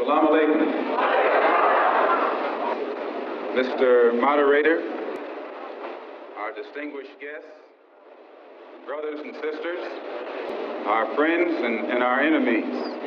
Salam alaikum. Mr. Moderator, our distinguished guests, brothers and sisters, our friends and, and our enemies.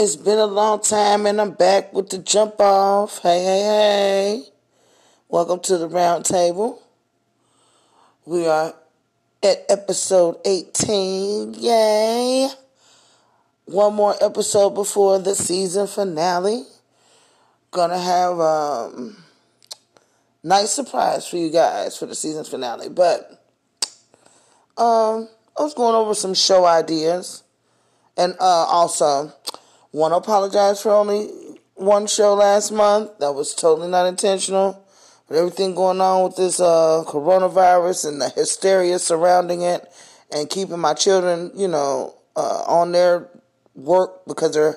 It's been a long time and I'm back with the jump off. Hey, hey, hey. Welcome to the round table. We are at episode 18. Yay. One more episode before the season finale. Gonna have a um, nice surprise for you guys for the season finale. But um, I was going over some show ideas. And uh, also, Want to apologize for only one show last month. That was totally not intentional. But everything going on with this uh, coronavirus and the hysteria surrounding it, and keeping my children, you know, uh, on their work because they're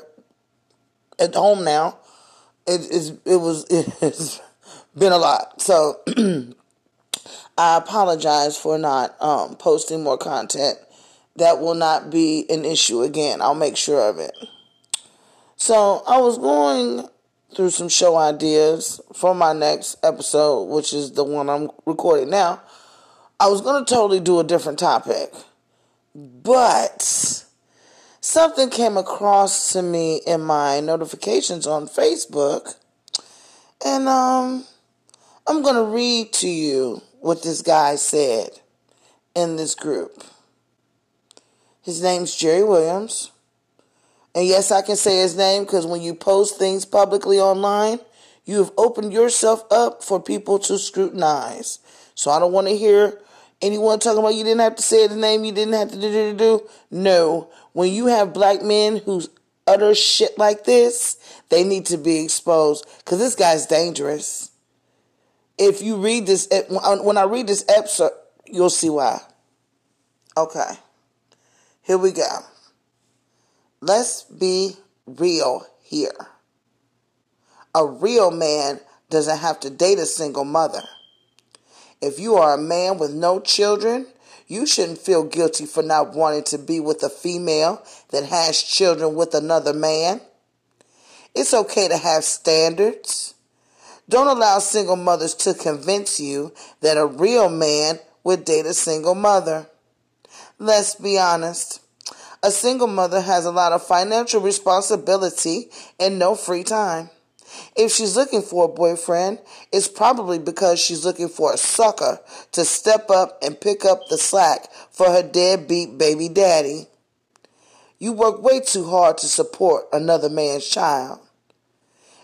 at home now. It is. It was. It has been a lot. So I apologize for not um, posting more content. That will not be an issue again. I'll make sure of it. So I was going through some show ideas for my next episode, which is the one I'm recording now. I was going to totally do a different topic, but something came across to me in my notifications on Facebook, and um, I'm going to read to you what this guy said in this group. His name's Jerry Williams. And yes, I can say his name because when you post things publicly online, you have opened yourself up for people to scrutinize. So I don't want to hear anyone talking about you didn't have to say the name, you didn't have to do, do, do. No. When you have black men who utter shit like this, they need to be exposed because this guy's dangerous. If you read this, when I read this episode, you'll see why. Okay. Here we go. Let's be real here. A real man doesn't have to date a single mother. If you are a man with no children, you shouldn't feel guilty for not wanting to be with a female that has children with another man. It's okay to have standards. Don't allow single mothers to convince you that a real man would date a single mother. Let's be honest. A single mother has a lot of financial responsibility and no free time. If she's looking for a boyfriend, it's probably because she's looking for a sucker to step up and pick up the slack for her deadbeat baby daddy. You work way too hard to support another man's child.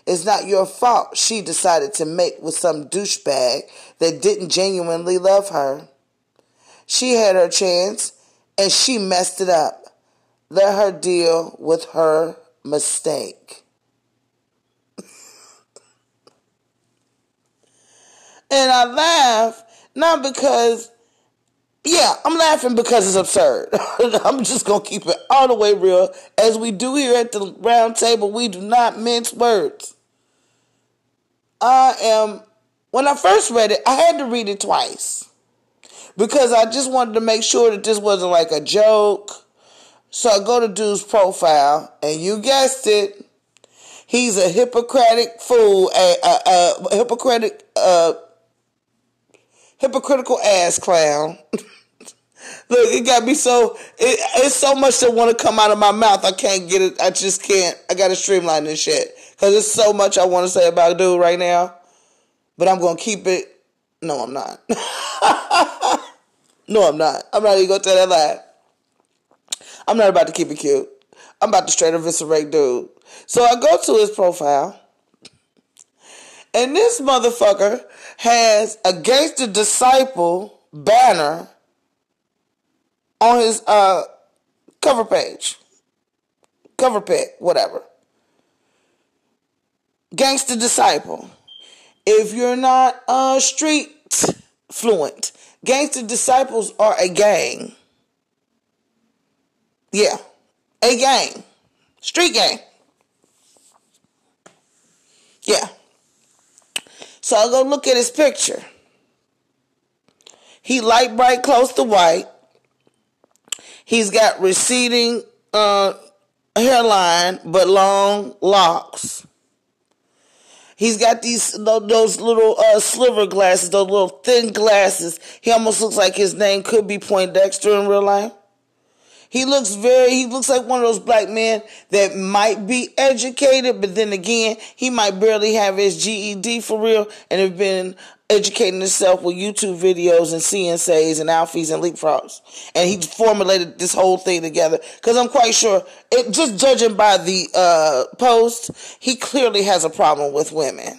It's not your fault she decided to mate with some douchebag that didn't genuinely love her. She had her chance and she messed it up. Let her deal with her mistake. and I laugh not because Yeah, I'm laughing because it's absurd. I'm just gonna keep it all the way real. As we do here at the round table, we do not mince words. I am when I first read it, I had to read it twice. Because I just wanted to make sure that this wasn't like a joke. So I go to dude's profile, and you guessed it, he's a Hippocratic fool, a, a, a hypocritic, uh, hypocritical ass clown. Look, it got me so it, it's so much that want to come out of my mouth. I can't get it. I just can't. I got to streamline this shit because there's so much I want to say about a dude right now. But I'm gonna keep it. No, I'm not. no, I'm not. I'm not even gonna tell that lie. I'm not about to keep it cute. I'm about to straight eviscerate dude. So I go to his profile, and this motherfucker has a Gangster Disciple banner on his uh, cover page, cover pic, whatever. Gangster Disciple. If you're not uh, street fluent, Gangster Disciples are a gang. Yeah, a gang. Street gang. Yeah. So I go look at his picture. He light bright close to white. He's got receding uh, hairline, but long locks. He's got these those little uh, sliver glasses, those little thin glasses. He almost looks like his name could be Poindexter in real life. He looks very, he looks like one of those black men that might be educated, but then again, he might barely have his GED for real and have been educating himself with YouTube videos and CNSAs and alphas and leapfrogs. And he formulated this whole thing together because I'm quite sure, it, just judging by the uh, post, he clearly has a problem with women.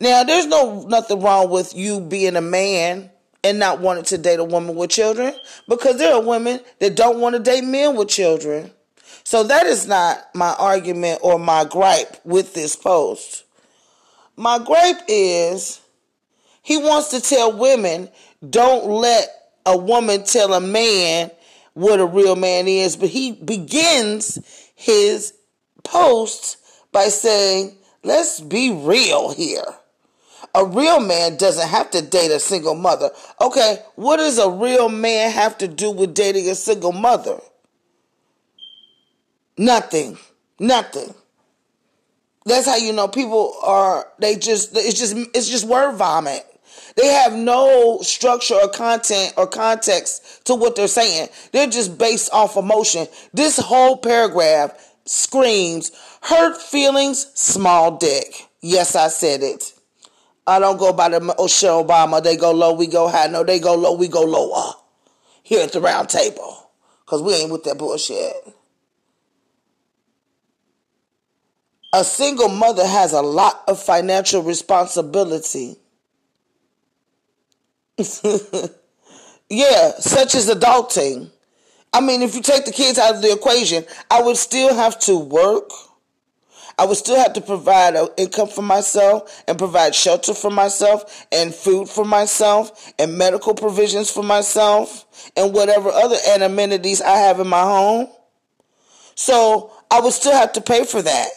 Now, there's no nothing wrong with you being a man and not wanting to date a woman with children because there are women that don't want to date men with children. So that is not my argument or my gripe with this post. My gripe is he wants to tell women don't let a woman tell a man what a real man is, but he begins his post by saying, let's be real here. A real man doesn't have to date a single mother. Okay, what does a real man have to do with dating a single mother? Nothing. Nothing. That's how you know people are they just it's just it's just word vomit. They have no structure or content or context to what they're saying. They're just based off emotion. This whole paragraph screams hurt feelings, small dick. Yes, I said it. I don't go by the Michelle Obama. They go low, we go high. No, they go low, we go lower. Here at the round table. Because we ain't with that bullshit. A single mother has a lot of financial responsibility. yeah, such as adulting. I mean, if you take the kids out of the equation, I would still have to work I would still have to provide an income for myself and provide shelter for myself and food for myself and medical provisions for myself and whatever other amenities I have in my home. So I would still have to pay for that.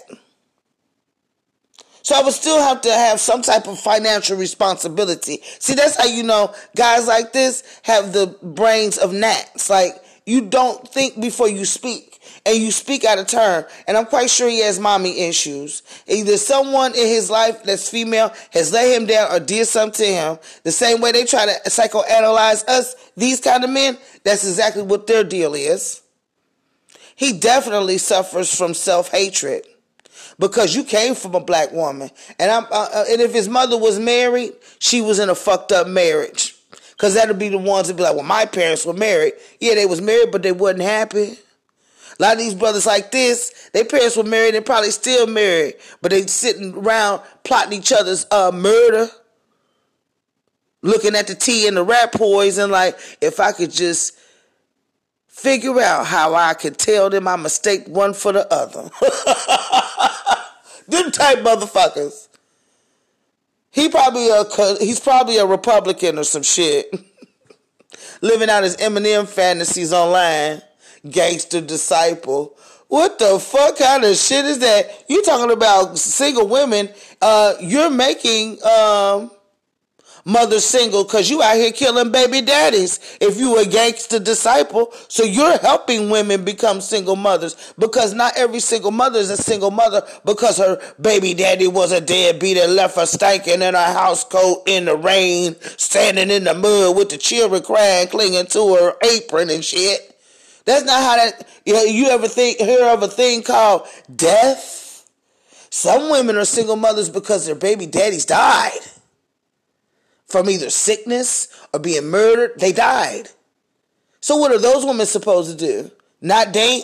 So I would still have to have some type of financial responsibility. See, that's how you know guys like this have the brains of gnats. Like, you don't think before you speak and you speak out of turn. And I'm quite sure he has mommy issues. Either someone in his life that's female has let him down or did something to him. The same way they try to psychoanalyze us, these kind of men, that's exactly what their deal is. He definitely suffers from self-hatred because you came from a black woman. And I'm, uh, uh and if his mother was married, she was in a fucked up marriage. Cause that'll be the ones that be like, well, my parents were married. Yeah, they was married, but they wasn't happy. A lot of these brothers like this, their parents were married and probably still married, but they sitting around plotting each other's uh, murder, looking at the tea and the rat poison. Like, if I could just figure out how I could tell them I mistake one for the other. them type motherfuckers. He probably a he's probably a Republican or some shit. living out his Eminem fantasies online. Gangster disciple. What the fuck kind of shit is that? You talking about single women? Uh, you're making um mother single because you out here killing baby daddies if you a gangster disciple. So you're helping women become single mothers because not every single mother is a single mother because her baby daddy was a deadbeat and left her stanking in her house coat in the rain, standing in the mud with the children crying, clinging to her apron and shit. That's not how that, you, know, you ever think, hear of a thing called death? Some women are single mothers because their baby daddies died from either sickness or being murdered. They died. So what are those women supposed to do? Not date?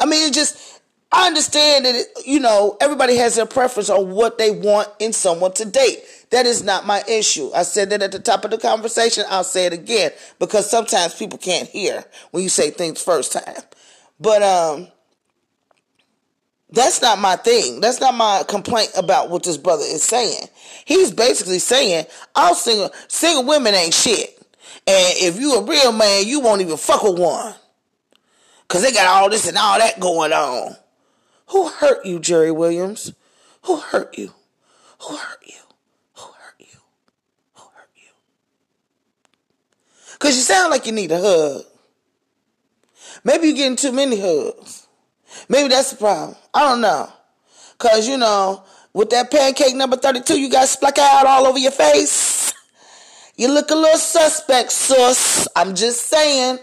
I mean, it just, I understand that, it, you know, everybody has their preference on what they want in someone to date. That is not my issue. I said that at the top of the conversation. I'll say it again because sometimes people can't hear when you say things first time. But, um, that's not my thing. That's not my complaint about what this brother is saying. He's basically saying, all single single women ain't shit. And if you a real man, you won't even fuck with one. Cause they got all this and all that going on. Who hurt you, Jerry Williams? Who hurt you? Who hurt you? Who hurt you? Who hurt you? Cause you sound like you need a hug. Maybe you're getting too many hugs. Maybe that's the problem. I don't know. Cause you know, with that pancake number 32, you got splack out all over your face. You look a little suspect, sus. I'm just saying.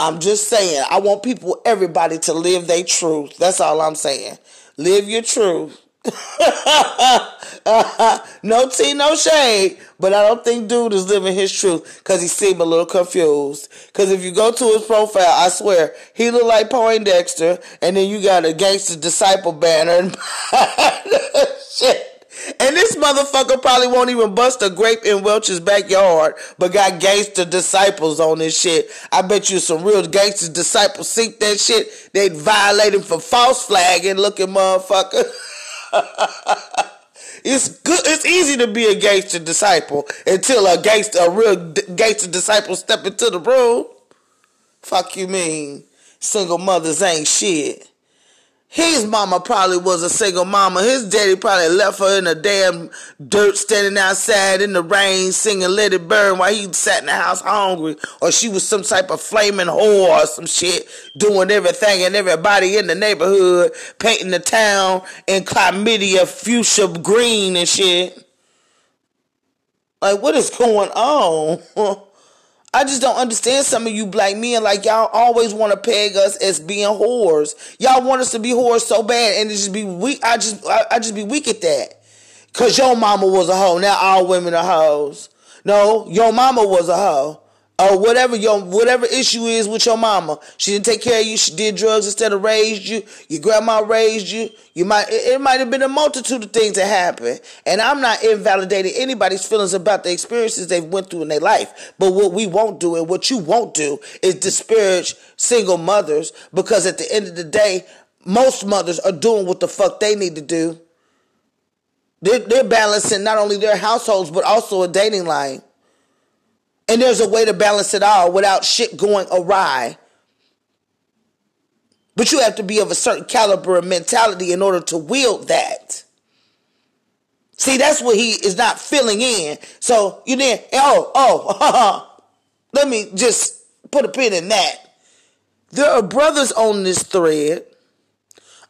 I'm just saying. I want people, everybody to live their truth. That's all I'm saying. Live your truth. no tea, no shade. But I don't think dude is living his truth because he seemed a little confused. Because if you go to his profile, I swear, he look like Poindexter. And then you got a gangster disciple banner. And shit. And this motherfucker probably won't even bust a grape in Welch's backyard, but got gangster disciples on this shit. I bet you some real gangster disciples see that shit. They'd violate him for false flagging looking motherfucker. it's good. It's easy to be a gangster disciple until a gangster, a real gangster disciple, step into the room. Fuck you mean? Single mothers ain't shit. His mama probably was a single mama. His daddy probably left her in the damn dirt standing outside in the rain singing Let It Burn while he sat in the house hungry. Or she was some type of flaming whore or some shit doing everything and everybody in the neighborhood painting the town in chlamydia fuchsia green and shit. Like, what is going on? I just don't understand some of you black men. Like y'all always want to peg us as being whores. Y'all want us to be whores so bad, and it just be weak. I just, I, I just be weak at that. Cause your mama was a hoe. Now all women are hoes. No, your mama was a hoe or whatever your whatever issue is with your mama. She didn't take care of you. She did drugs instead of raised you. Your grandma raised you. You might it, it might have been a multitude of things that happened. And I'm not invalidating anybody's feelings about the experiences they've went through in their life. But what we won't do and what you won't do is disparage single mothers because at the end of the day, most mothers are doing what the fuck they need to do. They're, they're balancing not only their households but also a dating life. And there's a way to balance it all without shit going awry. But you have to be of a certain caliber of mentality in order to wield that. See, that's what he is not filling in. So you then, oh, oh, let me just put a pin in that. There are brothers on this thread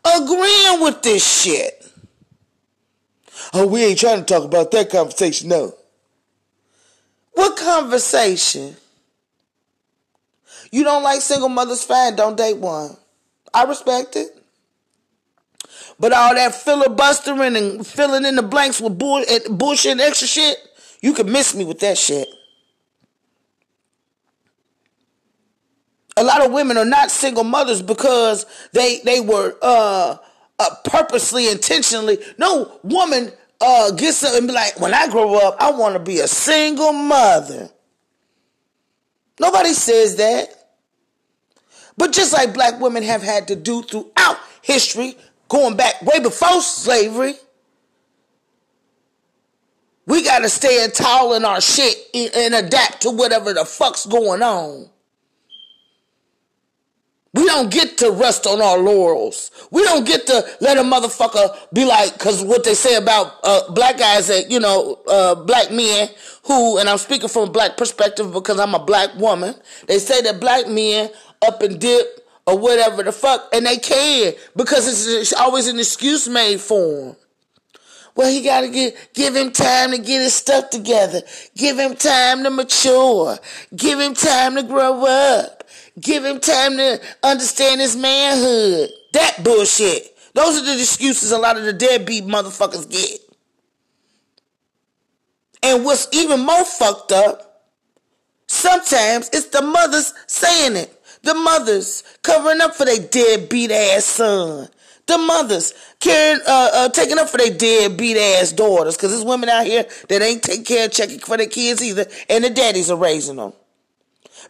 agreeing with this shit. Oh, we ain't trying to talk about that conversation, no. What conversation? You don't like single mothers, fine, don't date one. I respect it. But all that filibustering and filling in the blanks with bull, bullshit and extra shit, you can miss me with that shit. A lot of women are not single mothers because they they were uh, uh purposely, intentionally. No woman uh, get something and be like, when I grow up, I want to be a single mother. Nobody says that. But just like black women have had to do throughout history, going back way before slavery, We got to stand tall in our shit and adapt to whatever the fuck's going on. We don't get to rest on our laurels. We don't get to let a motherfucker be like, cause what they say about uh, black guys that, you know, uh, black men who, and I'm speaking from a black perspective because I'm a black woman. They say that black men up and dip or whatever the fuck, and they can because it's always an excuse made for them. Well, he got to get, give him time to get his stuff together. Give him time to mature. Give him time to grow up. Give him time to understand his manhood. That bullshit. Those are the excuses a lot of the deadbeat motherfuckers get. And what's even more fucked up, sometimes it's the mothers saying it. The mothers covering up for their deadbeat ass son. The mothers caring, uh, uh, taking up for their deadbeat ass daughters. Cause there's women out here that ain't taking care of checking for their kids either. And the daddies are raising them.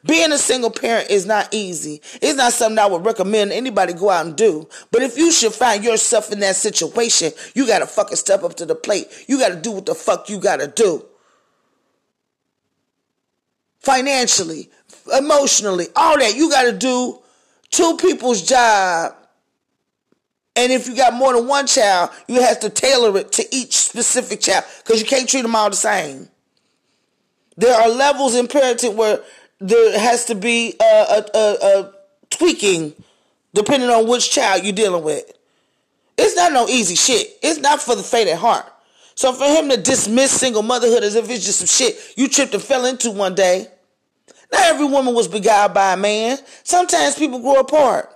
Being a single parent is not easy. It's not something I would recommend anybody go out and do. But if you should find yourself in that situation, you gotta fucking step up to the plate. You gotta do what the fuck you gotta do. Financially, emotionally, all that. You gotta do two people's job. And if you got more than one child, you have to tailor it to each specific child because you can't treat them all the same. There are levels in parenting where there has to be a, a, a, a tweaking depending on which child you're dealing with. It's not no easy shit. It's not for the faint at heart. So for him to dismiss single motherhood as if it's just some shit you tripped and fell into one day, not every woman was beguiled by a man. Sometimes people grow apart.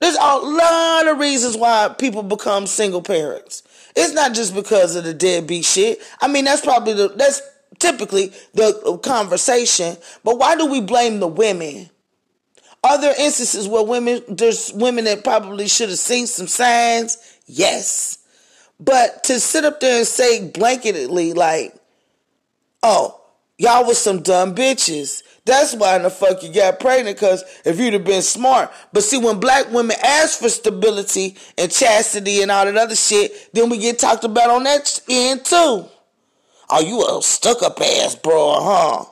There's a lot of reasons why people become single parents. It's not just because of the deadbeat shit. I mean, that's probably the that's typically the conversation. But why do we blame the women? Are there instances where women, there's women that probably should have seen some signs? Yes. But to sit up there and say blanketly, like, oh, y'all was some dumb bitches. That's why in the fuck you got pregnant, because if you'd have been smart. But see, when black women ask for stability and chastity and all that other shit, then we get talked about on that end too. Oh, you a stuck up ass broad, huh?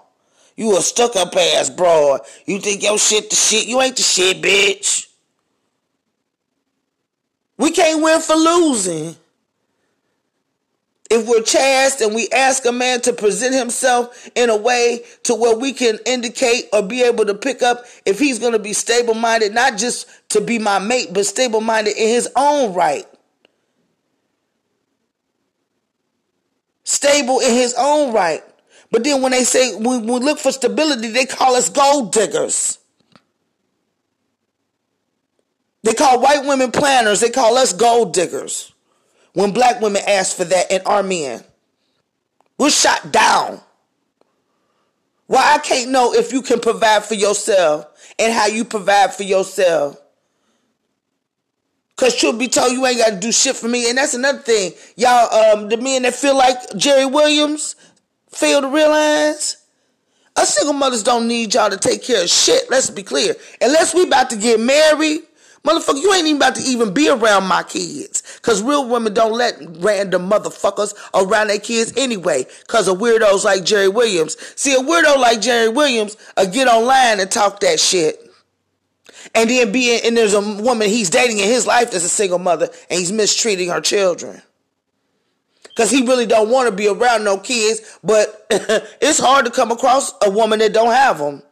You a stuck up ass broad. You think your shit the shit? You ain't the shit, bitch. We can't win for losing. If we're chaste and we ask a man to present himself in a way to where we can indicate or be able to pick up if he's going to be stable minded, not just to be my mate, but stable minded in his own right. Stable in his own right. But then when they say, when we look for stability, they call us gold diggers. They call white women planners. They call us gold diggers. When black women ask for that and our men. We're shot down. Why I can't know if you can provide for yourself and how you provide for yourself. Cause truth be told, you ain't got to do shit for me. And that's another thing. Y'all, um, the men that feel like Jerry Williams fail to realize us single mothers don't need y'all to take care of shit. Let's be clear. Unless we about to get married, motherfucker, you ain't even about to even be around my kids. Cause real women don't let random motherfuckers around their kids anyway. Cause of weirdos like Jerry Williams. See, a weirdo like Jerry Williams, uh, get online and talk that shit and then being and there's a woman he's dating in his life that's a single mother and he's mistreating her children. Because he really don't want to be around no kids but it's hard to come across a woman that don't have them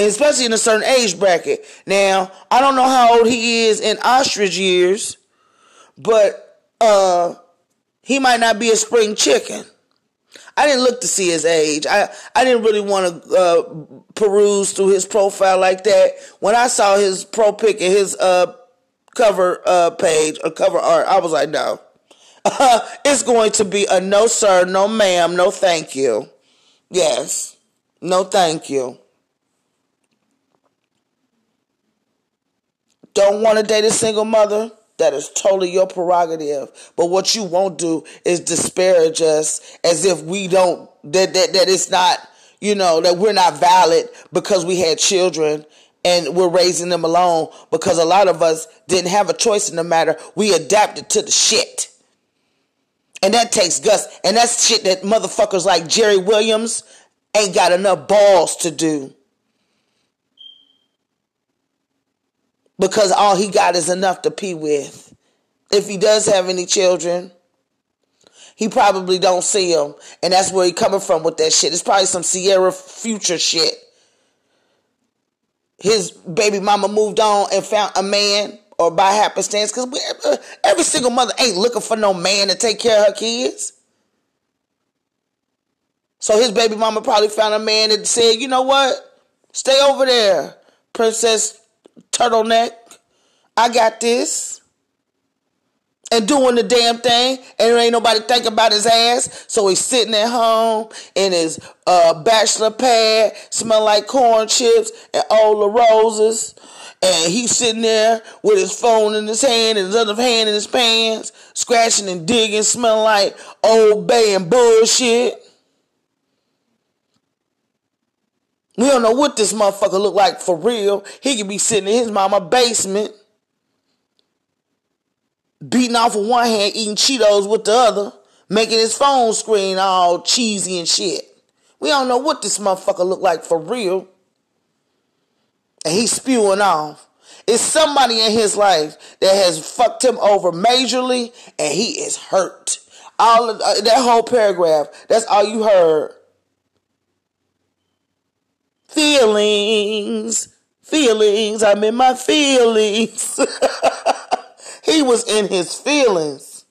especially in a certain age bracket. Now i don't know how old he is in ostrich years but uh he might not be a spring chicken I didn't look to see his age. I, I didn't really want to uh, peruse through his profile like that. When I saw his pro pic and his uh, cover uh, page or cover art, I was like, no. it's going to be a no, sir, no, ma'am, no, thank you. Yes, no, thank you. Don't want to date a single mother? That is totally your prerogative. But what you won't do is disparage us as if we don't, that, that, that it's not, you know, that we're not valid because we had children and we're raising them alone because a lot of us didn't have a choice in the matter. We adapted to the shit. And that takes guts. And that's shit that motherfuckers like Jerry Williams ain't got enough balls to do. Because all he got is enough to pee with. If he does have any children, he probably don't see them. And that's where he coming from with that shit. It's probably some Ciara future shit. His baby mama moved on and found a man or by happenstance because uh, every single mother ain't looking for no man to take care of her kids. So his baby mama probably found a man that said, you know what? Stay over there, Princess Turtleneck. I got this and doing the damn thing, and there ain't nobody thinking about his ass. So he's sitting at home in his uh, bachelor pad, smell like corn chips and all the roses. And he's sitting there with his phone in his hand and his other hand in his pants, scratching and digging, smelling like old bay and bullshit. We don't know what this motherfucker look like for real. He could be sitting in his mama basement beating off with one hand, eating Cheetos with the other, making his phone screen all cheesy and shit. We don't know what this motherfucker look like for real. And he's spewing off. It's somebody in his life that has fucked him over majorly and he is hurt. All of, uh, that whole paragraph, that's all you heard. Feelings, feelings, I'm in my feelings. He was in his feelings.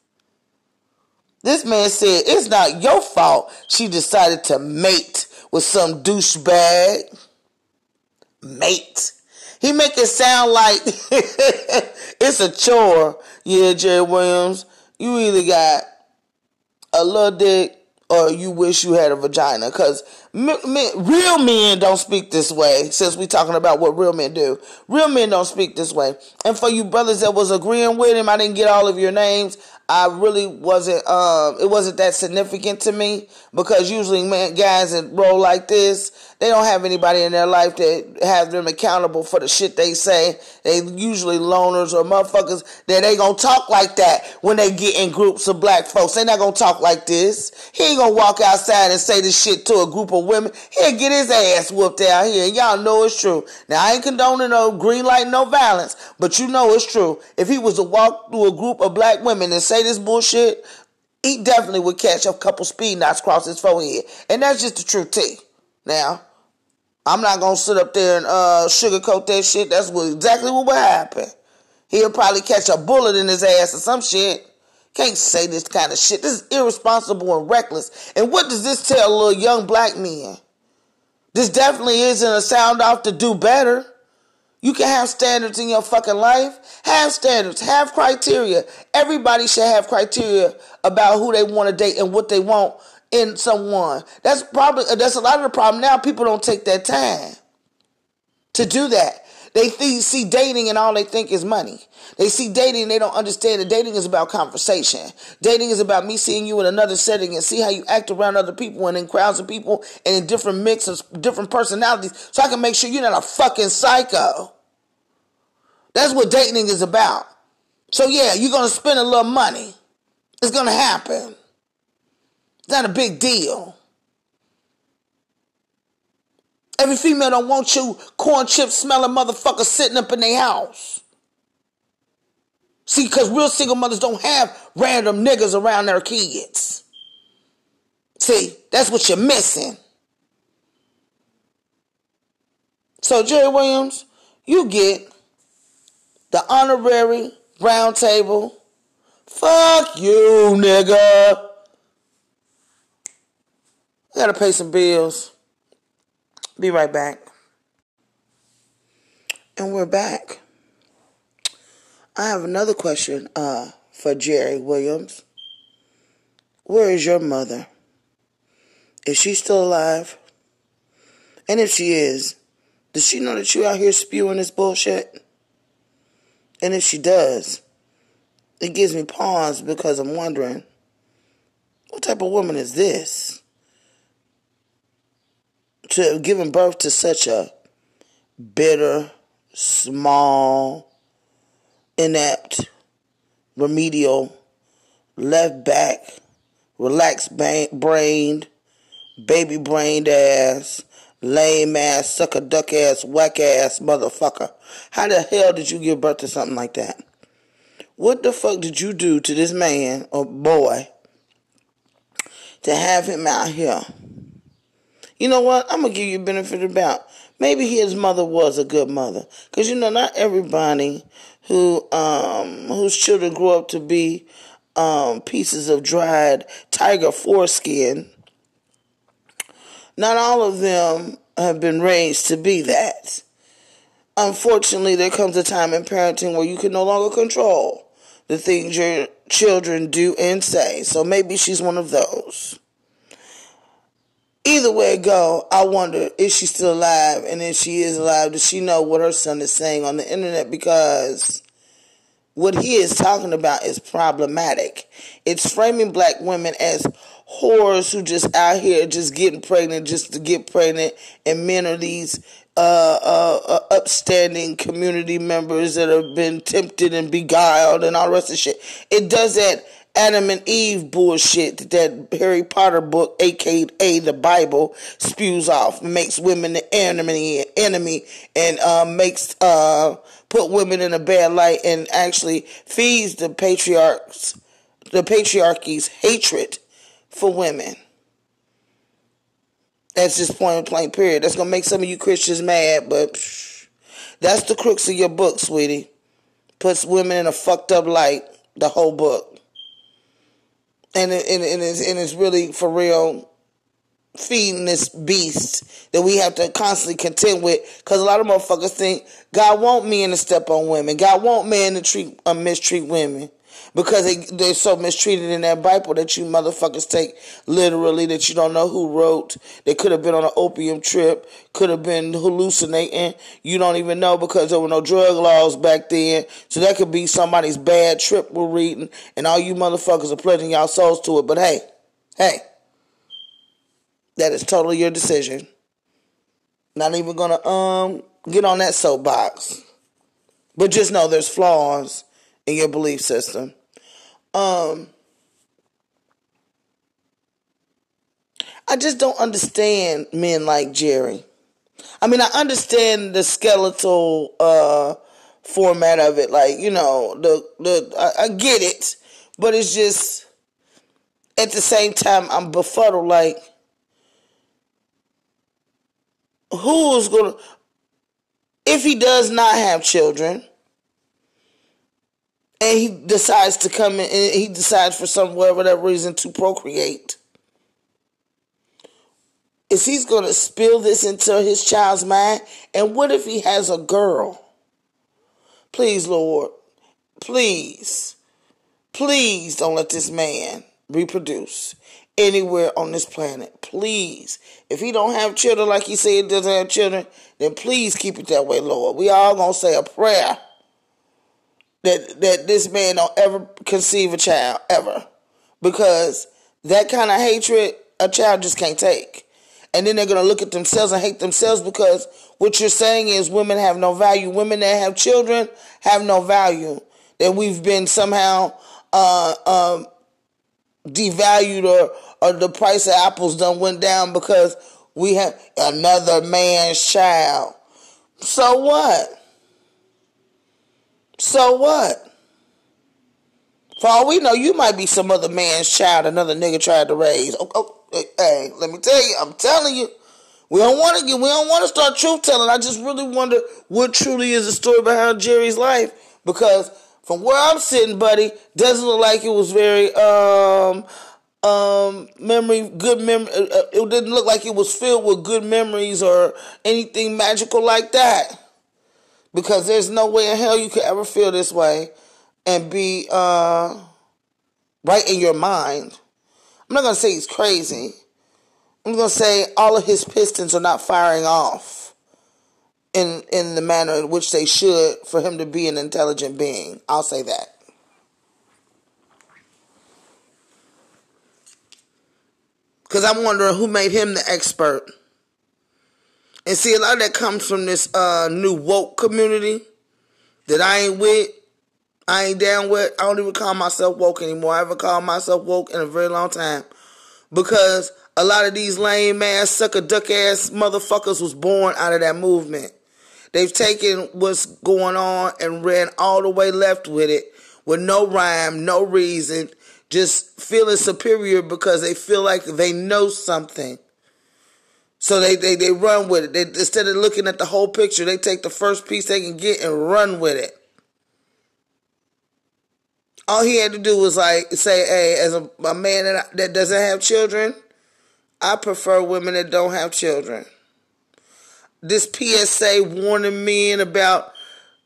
This man said, It's not your fault she decided to mate with some douchebag. Mate. He make it sound like it's a chore. Yeah, Jay Williams, you either got a little dick or you wish you had a vagina. Because real men don't speak this way, since we talking about what real men do. Real men don't speak this way. And for you brothers that was agreeing with him, I didn't get all of your names. I really wasn't, um, it wasn't that significant to me because usually man, guys that roll like this, they don't have anybody in their life that have them accountable for the shit they say. They usually loners or motherfuckers that they gonna talk like that when they get in groups of black folks. They not gonna talk like this. He ain't gonna walk outside and say this shit to a group of women. He'll get his ass whooped out here. And y'all know it's true. Now I ain't condoning no green light, no violence, but you know it's true. If he was to walk through a group of black women and say this bullshit, he definitely would catch a couple speed knots across his forehead. And that's just the truth, T. Now, I'm not gonna sit up there and uh, sugarcoat that shit. That's what, exactly what would happen. He'll probably catch a bullet in his ass or some shit. Can't say this kind of shit. This is irresponsible and reckless. And what does this tell little young black men? This definitely isn't a sound off to do better. You can have standards in your fucking life. Have standards. Have criteria. Everybody should have criteria about who they want to date and what they want in someone. That's probably that's a lot of the problem now. People don't take that time to do that. They th- see dating and all they think is money. They see dating and they don't understand that dating is about conversation. Dating is about me seeing you in another setting and see how you act around other people and in crowds of people and in different mixes, different personalities so I can make sure you're not a fucking psycho. That's what dating is about. So yeah, you're going to spend a little money. It's going to happen. It's not a big deal. Every female don't want you corn chip smelling motherfucker sitting up in their house. See, because real single mothers don't have random niggas around their kids. See, that's what you're missing. So, Jerry Williams, you get the honorary round table. Fuck you, nigga. I gotta pay some bills. Be right back. And we're back. I have another question uh, for Jerry Williams. Where is your mother? Is she still alive? And if she is, does she know that you out here spewing this bullshit? And if she does, it gives me pause because I'm wondering what type of woman is this? To have given birth to such a bitter, small, inept, remedial, left back, relaxed brained, baby brained ass, lame ass, sucker duck ass, whack ass motherfucker. How the hell did you give birth to something like that? What the fuck did you do to this man or boy to have him out here? You know what? I'm gonna give you a benefit of doubt. Maybe his mother was a good mother, because you know not everybody who um whose children grow up to be um pieces of dried tiger foreskin. Not all of them have been raised to be that. Unfortunately, there comes a time in parenting where you can no longer control the things your children do and say. So maybe she's one of those. Either way it go, I wonder if she still alive? And if she is alive, does she know what her son is saying on the internet? Because what he is talking about is problematic. It's framing black women as whores who just out here just getting pregnant just to get pregnant, and men are these uh, uh, uh, upstanding community members that have been tempted and beguiled and all the rest of shit. It does that Adam and Eve bullshit that Harry Potter book, aka the Bible, spews off. Makes women the enemy, enemy, and uh, makes uh, put women in a bad light, and actually feeds the patriarchs, the patriarchy's hatred for women. That's just point blank. Period. That's gonna make some of you Christians mad, but that's the crux of your book, sweetie. Puts women in a fucked up light. The whole book and it, and, and, it's, and it's really for real feeding this beast that we have to constantly contend with because a lot of motherfuckers think God want men to step on women. God want men to treat uh, mistreat women because they, they're so mistreated in that Bible that you motherfuckers take literally that you don't know who wrote. They could have been on an opium trip, could have been hallucinating. You don't even know because there were no drug laws back then. So that could be somebody's bad trip we're reading, and all you motherfuckers are pledging y'all souls to it. But hey, hey, that is totally your decision. Not even gonna um get on that soapbox. But just know there's flaws in your belief system. Um, I just don't understand men like Jerry. I mean, I understand the skeletal uh, format of it, like you know, the the I, I get it, but it's just at the same time I'm befuddled. Like, who's gonna if he does not have children? And he decides to come in and he decides for some whatever reason to procreate. Is he's going to spill this into his child's mind and what if he has a girl? Please lord. Please. Please don't let this man reproduce anywhere on this planet. Please. If he don't have children like he said he doesn't have children then please keep it that way lord. We all gonna say a prayer that that this man don't ever conceive a child ever. Because that kind of hatred a child just can't take. And then they're to look at themselves and hate themselves because what you're saying is women have no value. Women that have children have no value. That we've been somehow uh, um, devalued or, or the price of apples done went down because we have another man's child. So what so what? For all we know, you might be some other man's child another nigga tried to raise. Oh, oh, hey, let me tell you, I'm telling you, we don't want to get, we don't want to start truth telling. I just really wonder what truly is the story behind Jerry's life because from where I'm sitting, buddy, doesn't look like it was very um um memory good memory. Uh, uh, it didn't look like it was filled with good memories or anything magical like that because there's no way in hell you could ever feel this way and be uh, right in your mind. I'm not gonna say he's crazy. I'm gonna say all of his pistons are not firing off in in the manner in which they should for him to be an intelligent being. I'll say that. Because I'm wondering who made him the expert and see, a lot of that comes from this uh, new woke community that I ain't with. I ain't down with. I don't even call myself woke anymore. I haven't called myself woke in a very long time because a lot of these lame ass sucker duck ass motherfuckers was born out of that movement. They've taken what's going on and ran all the way left with it with no rhyme, no reason, just feeling superior because they feel like they know something. So they, they, they run with it. They, instead of looking at the whole picture, they take the first piece they can get and run with it. All he had to do was like say, "Hey, as a, a man that, that doesn't have children, I prefer women that don't have children." This PSA warning men about,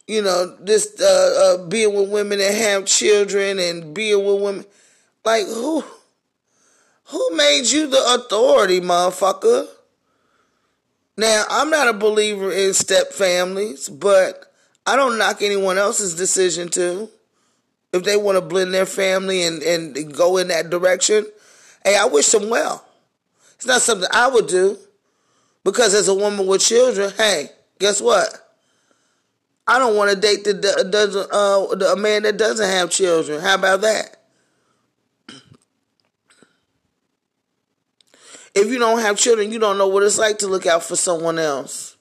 you know, this uh, uh, being with women that have children and being with women, like who, who made you the authority, motherfucker? Now, I'm not a believer in step families, but I don't knock anyone else's decision to. If they want to blend their family and, and go in that direction, hey, I wish them well. It's not something I would do. Because as a woman with children, hey, guess what? I don't want to date the, the doesn't uh the, a man that doesn't have children. How about that? If you don't have children, you don't know what it's like to look out for someone else.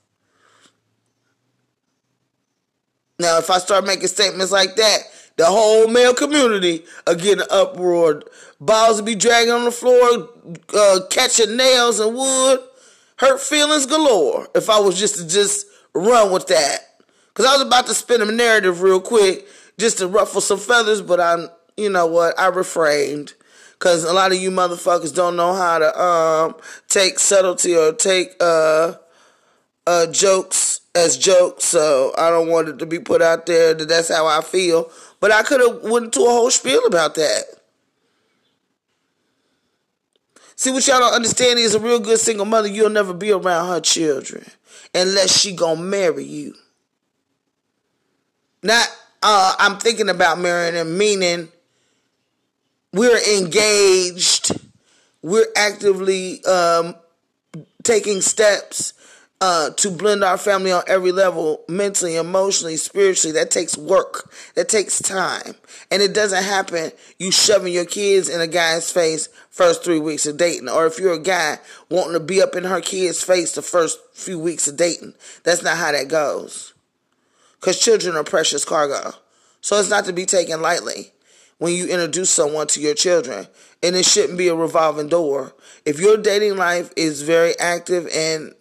Now, if I start making statements like that, the whole male community are getting uproared. Balls will be dragging on the floor, uh, catching nails and wood. Hurt feelings galore. If I was just to just run with that. Because I was about to spin a narrative real quick just to ruffle some feathers, but I'm, you know what, I refrained. Cause a lot of you motherfuckers don't know how to um take subtlety or take uh uh jokes as jokes, so I don't want it to be put out there that that's how I feel. But I could have went into a whole spiel about that. See what y'all don't understand is a real good single mother, you'll never be around her children unless she gonna marry you. Not uh I'm thinking about marrying them, meaning we're engaged, we're actively um, taking steps uh, to blend our family on every level, mentally, emotionally, spiritually. That takes work. That takes time. And it doesn't happen you shoving your kids in a guy's face first three weeks of dating. Or if you're a guy wanting to be up in her kid's face the first few weeks of dating. That's not how that goes. Because children are precious cargo. So it's not to be taken lightly when you introduce someone to your children. And it shouldn't be a revolving door. If your dating life is very active and,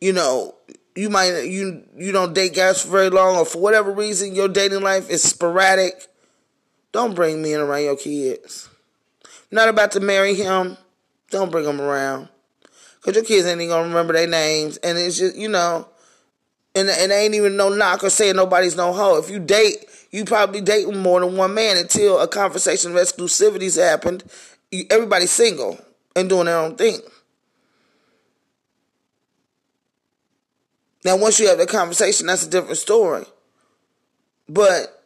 you know, you might you you don't date guys for very long or for whatever reason your dating life is sporadic, don't bring me in around your kids. not about to marry him, don't bring him around. Cause your kids ain't even gonna remember their names and it's just you know and and ain't even no knock or saying nobody's no hoe. If you date you probably dating more than one man until a conversation of exclusivities happened. Everybody's single and doing their own thing. Now, once you have the conversation, that's a different story. But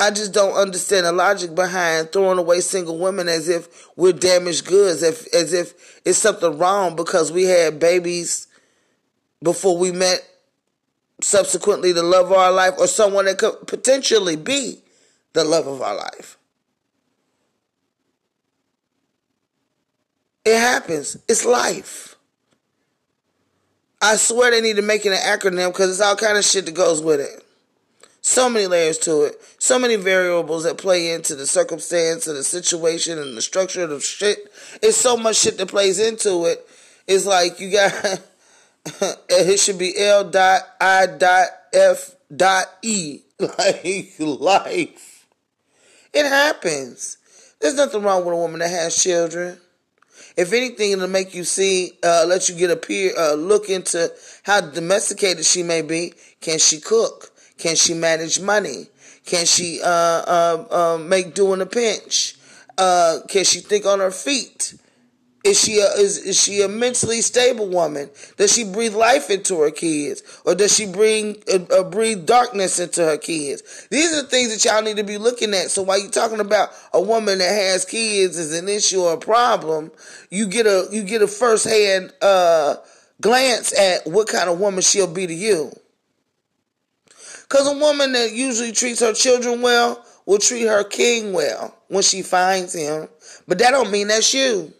I just don't understand the logic behind throwing away single women as if we're damaged goods, if, as if it's something wrong because we had babies before we met subsequently the love of our life or someone that could potentially be the love of our life. It happens. It's life. I swear they need to make it an acronym because it's all kind of shit that goes with it. So many layers to it. So many variables that play into the circumstance and the situation and the structure of the shit. It's so much shit that plays into it. It's like you got it should be L dot I dot F dot E. Like life. It happens. There's nothing wrong with a woman that has children. If anything, it'll make you see, uh, let you get a peer, uh, look into how domesticated she may be. Can she cook? Can she manage money? Can she uh, uh, uh make do in a pinch? Uh, can she think on her feet? Is she a, is, is she a mentally stable woman? Does she breathe life into her kids, or does she bring uh, uh, breathe darkness into her kids? These are the things that y'all need to be looking at. So while you're talking about a woman that has kids as an issue or a problem, you get a you get a first hand uh, glance at what kind of woman she'll be to you. Because a woman that usually treats her children well will treat her king well when she finds him. But that don't mean that's you.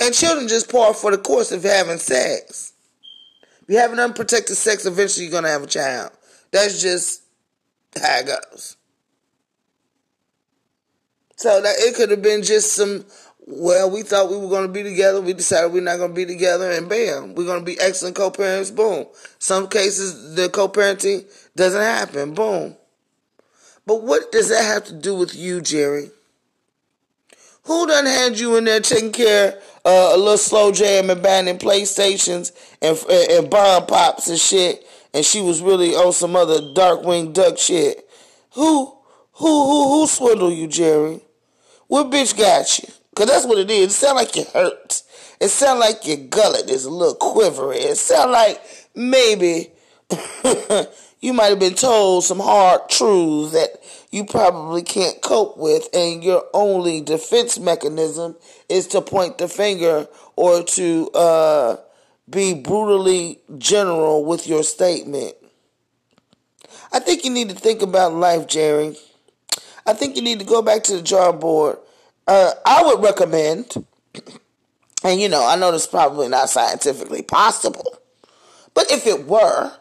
And children just par for the course of having sex. If you have an unprotected sex, eventually you're going to have a child. That's just how it goes. So that it could have been just some well, we thought we were going to be together. We decided we're not going to be together, and bam, we're going to be excellent co-parents. Boom. Some cases, the co-parenting doesn't happen. Boom. But what does that have to do with you, Jerry? Who done had you in there taking care uh, a little slow jam and banning PlayStations and and bomb pops and shit, and she was really on some other Darkwing Duck shit? Who who who who swindled you, Jerry? What bitch got you? Cause that's what it is. It sound like it hurts. It sound like your gullet is a little quivery. It sound like maybe you might have been told some hard truths that you probably can't cope with, and your only defense mechanism is to point the finger or to uh, be brutally general with your statement. I think you need to think about life, Jerry. I think you need to go back to the drawing board uh, I would recommend, and you know, I know this is probably not scientifically possible, but if it were,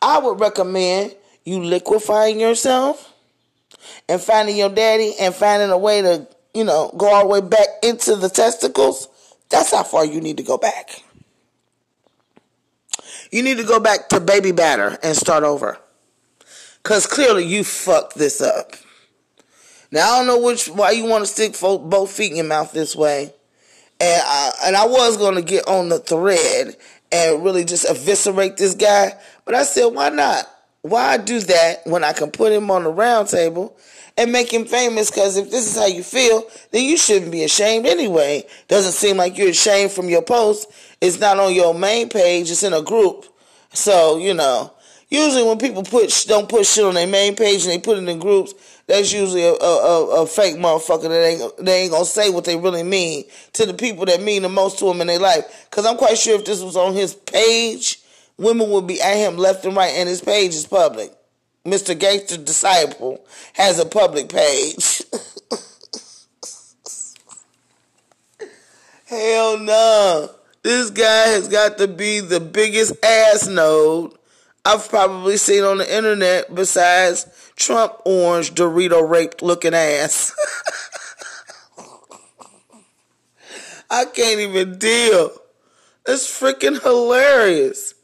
I would recommend you liquefying yourself and finding your daddy and finding a way to, you know, go all the way back into the testicles. That's how far you need to go back. You need to go back to baby batter and start over. Because clearly you fucked this up. Now I don't know which why you want to stick both feet in your mouth this way, and I, and I was gonna get on the thread and really just eviscerate this guy, but I said why not? Why do that when I can put him on the round table and make him famous? Because if this is how you feel, then you shouldn't be ashamed anyway. Doesn't seem like you're ashamed from your post. It's not on your main page. It's in a group. So you know, usually when people put don't put shit on their main page and they put it in groups, that's usually a, a, a, fake motherfucker that ain't they ain't gonna say what they really mean to the people that mean the most to them in their life. Cause I'm quite sure if this was on his page, women will be at him left and right, and his page is public. Mr. Gangster Disciple has a public page. Hell no. This guy has got to be the biggest ass node I've probably seen on the internet besides Trump orange Dorito raped looking ass. I can't even deal. It's freaking hilarious.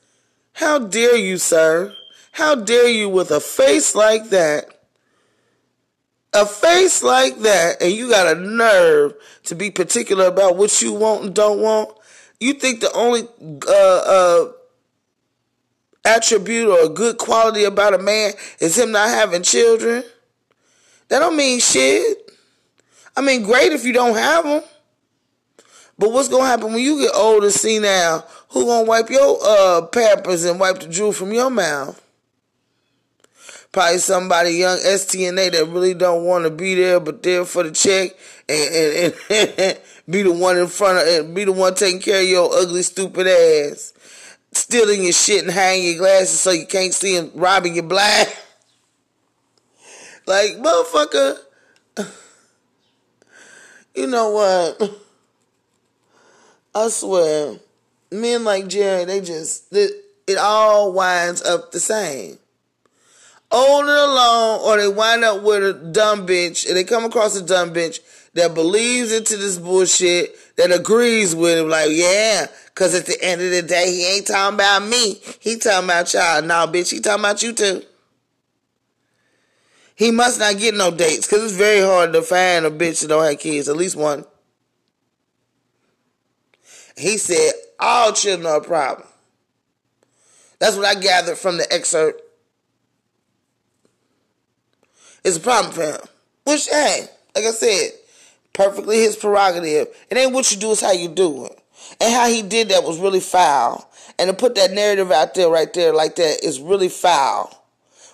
How dare you, sir? How dare you with a face like that? A face like that, and you got a nerve to be particular about what you want and don't want. You think the only uh, uh, attribute or good quality about a man is him not having children, that don't mean shit. I mean, great if you don't have them. But what's gonna happen when you get old and see now? Who gonna wipe your uh, pampers and wipe the drool from your mouth? Probably somebody young STNA that really don't want to be there, but there for the check and, and, and be the one in front of, and be the one taking care of your ugly, stupid ass stealing your shit and hanging your glasses so you can't see him robbing you blind. like, motherfucker, you know what? I swear, men like Jerry, they just, it, it all winds up the same. And alone, or they wind up with a dumb bitch, and they come across a dumb bitch that believes into this bullshit, that agrees with him, like, yeah, cause at the end of the day, he ain't talking about me. He talking about y'all. Nah, bitch, he talking about you too. He must not get no dates, cause it's very hard to find a bitch that don't have kids, at least one. He said, all children are a problem. That's what I gathered from the excerpt. It's a problem for him. Which, hey, like I said, perfectly his prerogative. It ain't what you do, it's how you do it. And how he did that was really foul. And to put that narrative out there right there like that is really foul.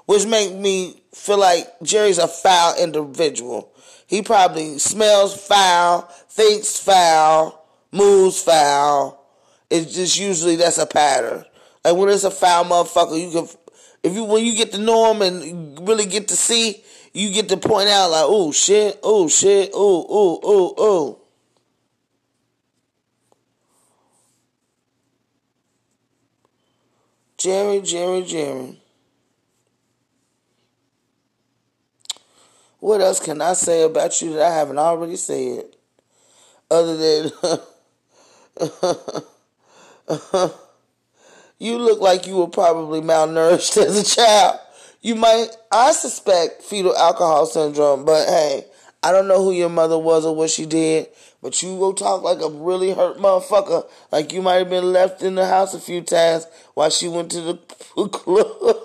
Which make me feel like Jerry's a foul individual. He probably smells foul, thinks foul, moves foul. It's just usually that's a pattern Like when it's a foul motherfucker, you can if you when you get to know them and really get to see, you get to point out like, oh shit, oh shit, oh oh oh oh. Jerry, Jerry, Jerry. What else can I say about you that I haven't already said? Other than you look like you were probably malnourished as a child. You might, I suspect fetal alcohol syndrome, but hey, I don't know who your mother was or what she did, but you go talk like a really hurt motherfucker. Like you might have been left in the house a few times while she went to the club.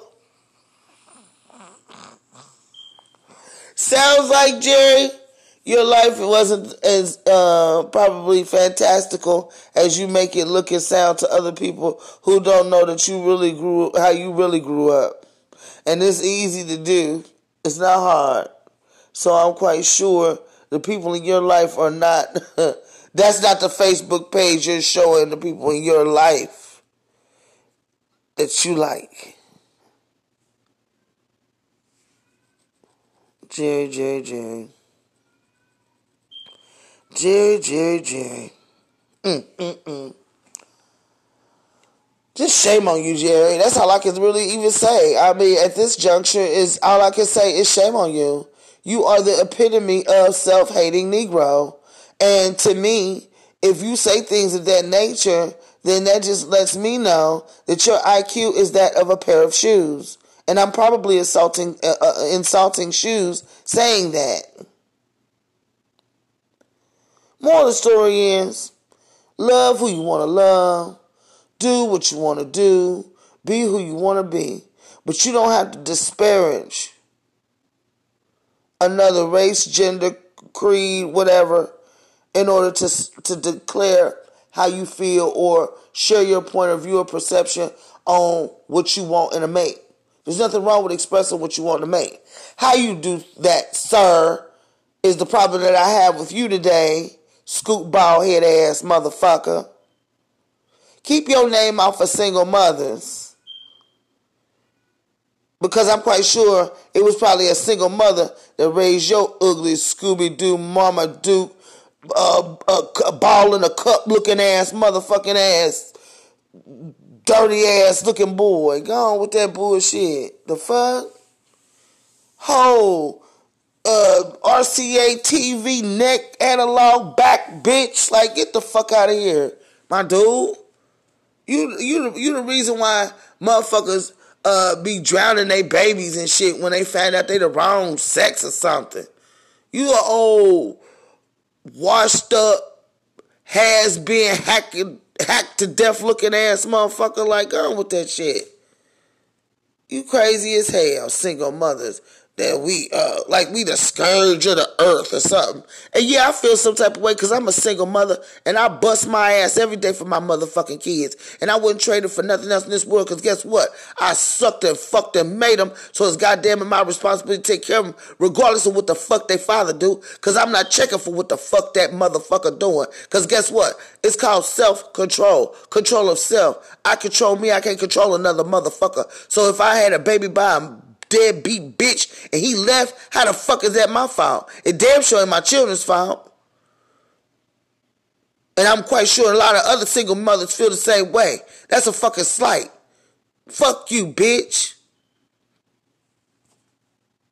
Sounds like Jerry, your life wasn't as uh, probably fantastical as you make it look and sound to other people who don't know that you really grew how you really grew up. And it's easy to do. It's not hard. So I'm quite sure the people in your life are not that's not the Facebook page you're showing the people in your life that you like. Jerry, Jerry, Jerry. Jerry, Jerry, Jerry. Mm, mm, mm. Just shame on you, Jerry. That's all I can really even say. I mean, at this juncture, is all I can say is shame on you. You are the epitome of self-hating Negro. And to me, if you say things of that nature, then that just lets me know that your IQ is that of a pair of shoes and I'm probably insulting uh, uh, insulting shoes saying that. More of the story is love who you want to love, do what you want to do, be who you want to be, but you don't have to disparage another race, gender, creed, whatever, in order to to declare how you feel or share your point of view or perception on what you want in a mate. There's nothing wrong with expressing what you want to make. How you do that, sir, is the problem that I have with you today, scoop ball head ass motherfucker. Keep your name off of single mothers. Because I'm quite sure it was probably a single mother that raised your ugly Scooby Doo Mama Duke, uh, uh, ball in a cup looking ass motherfucking ass dirty ass looking boy. Gone with that bullshit. The fuck? Ho, uh, RCA TV neck analog back bitch. Like, get the fuck out of here, my dude. You, you, you the reason why motherfuckers uh be drowning their babies and shit when they find out they the wrong sex or something. You a old washed up has been hacking hacked to death looking ass motherfucker like on with that shit. You crazy as hell, single mothers that we uh like we the scourge of the earth or something. And yeah, I feel some type of way because I'm a single mother and I bust my ass every day for my motherfucking kids. And I wouldn't trade it for nothing else in this world because guess what? I sucked and fucked and made them. So it's goddamn my responsibility to take care of them regardless of what the fuck they father do. Because I'm not checking for what the fuck that motherfucker doing. Because guess what? It's called self-control. Control of self. I control me. I can't control another motherfucker. So if I had a baby by deadbeat bitch and he left, how the fuck is that my fault? It damn sure ain't my children's fault. And I'm quite sure a lot of other single mothers feel the same way. That's a fucking slight. Fuck you, bitch.